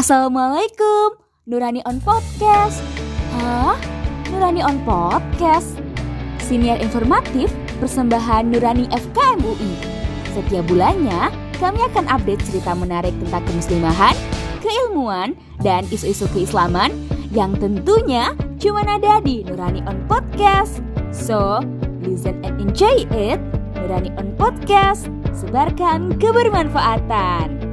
Assalamualaikum, Nurani on Podcast. Hah? Nurani on Podcast? Siniar informatif persembahan Nurani FKM UI. Setiap bulannya, kami akan update cerita menarik tentang kemuslimahan, keilmuan, dan isu-isu keislaman yang tentunya cuma ada di Nurani on Podcast. So, listen and enjoy it. Nurani on Podcast, sebarkan kebermanfaatan.